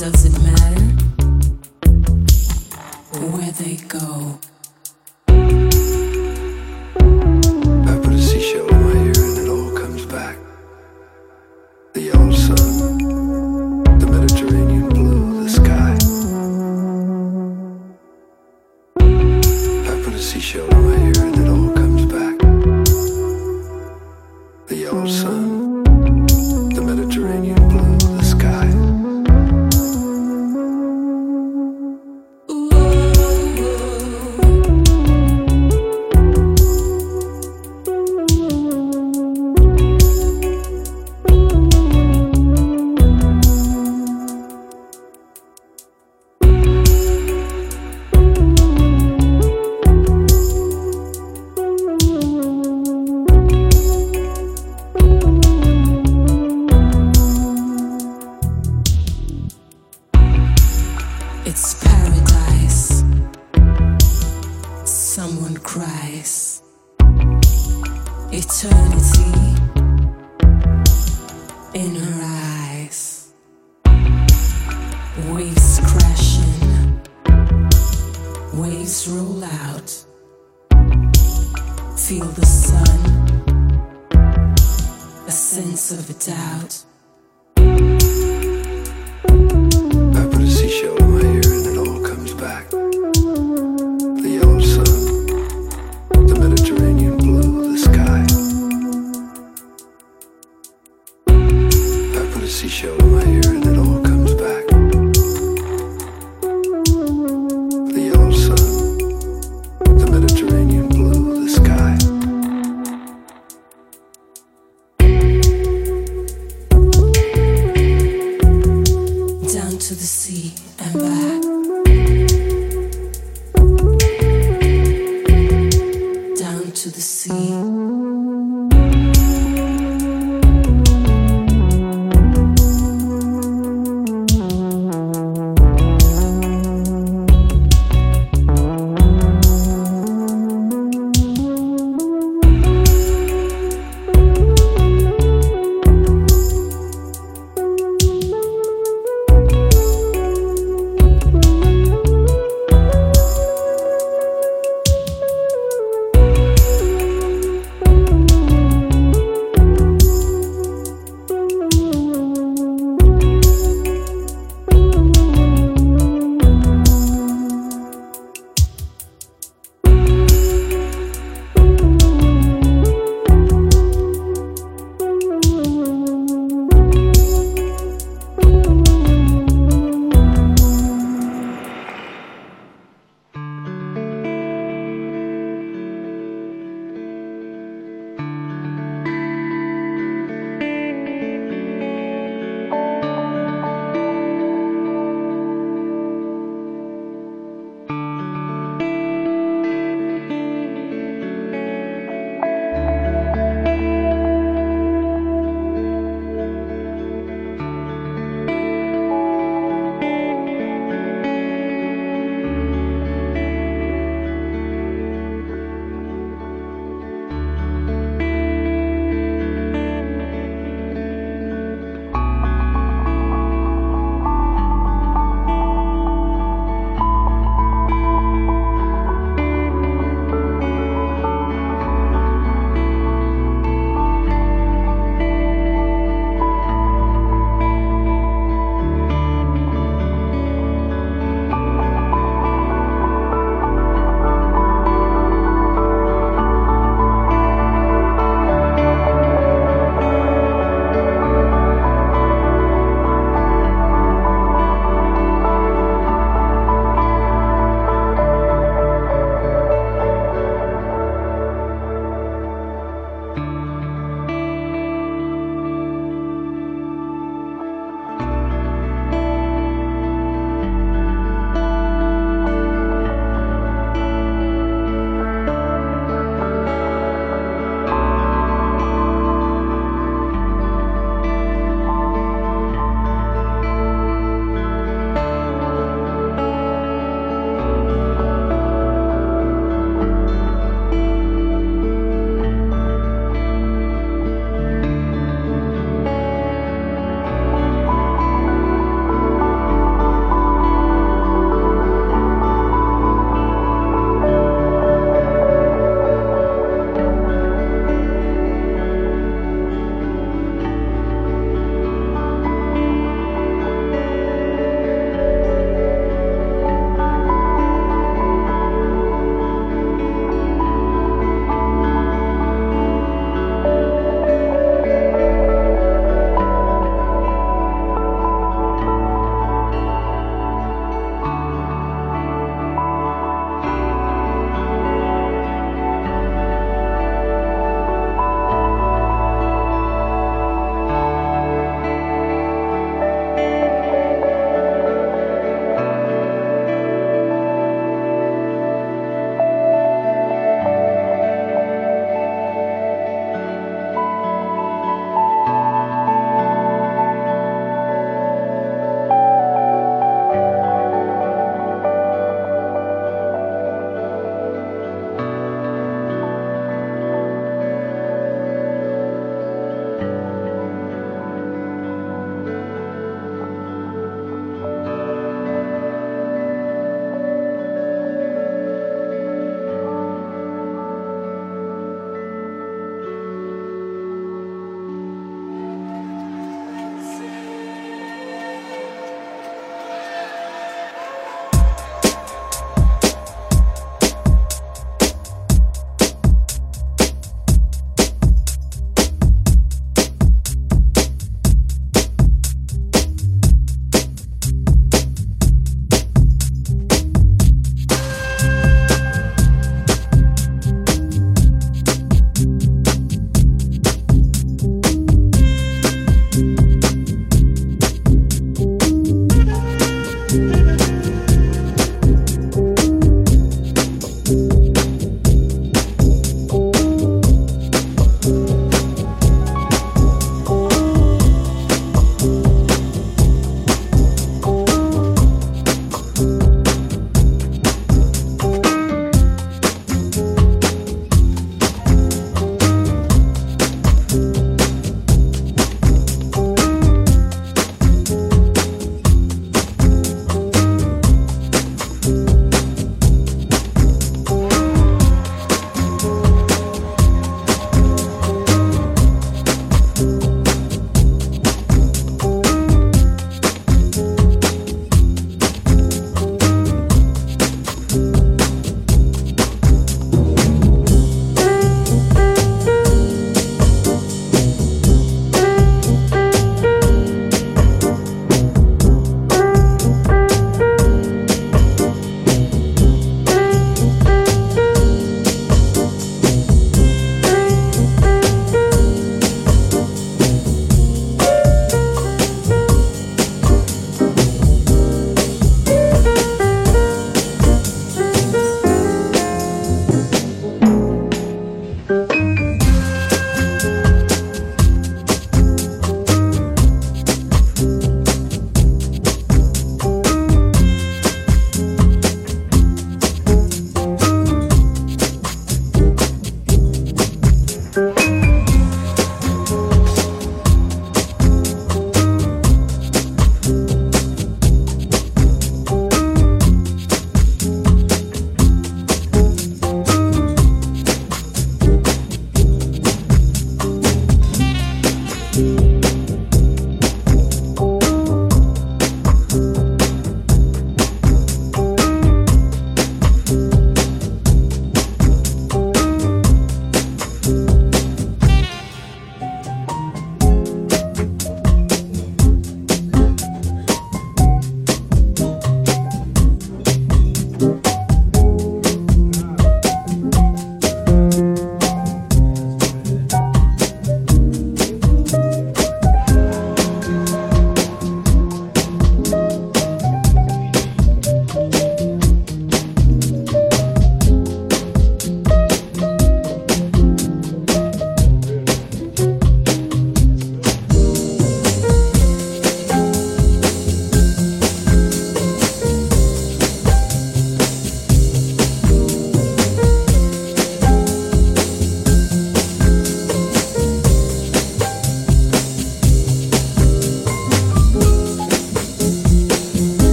Does it matter where they go?